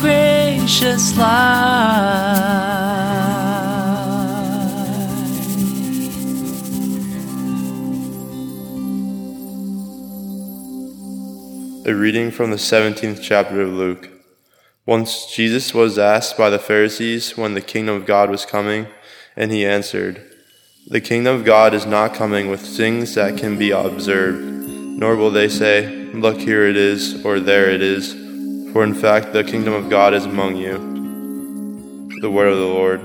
Gracious light. A reading from the 17th chapter of Luke. Once Jesus was asked by the Pharisees when the kingdom of God was coming, and he answered, The kingdom of God is not coming with things that can be observed, nor will they say, Look, here it is, or there it is, for in fact the kingdom of God is among you. The word of the Lord.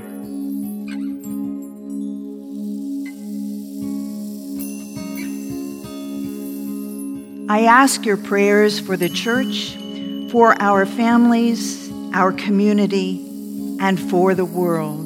I ask your prayers for the church, for our families, our community, and for the world.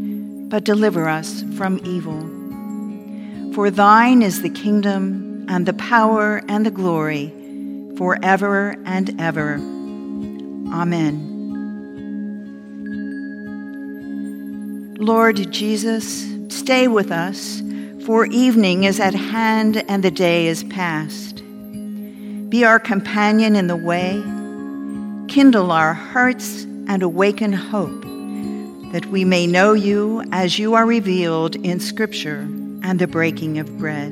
but deliver us from evil. For thine is the kingdom, and the power, and the glory, forever and ever. Amen. Lord Jesus, stay with us, for evening is at hand and the day is past. Be our companion in the way, kindle our hearts, and awaken hope that we may know you as you are revealed in Scripture and the breaking of bread.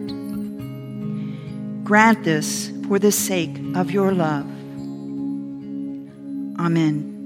Grant this for the sake of your love. Amen.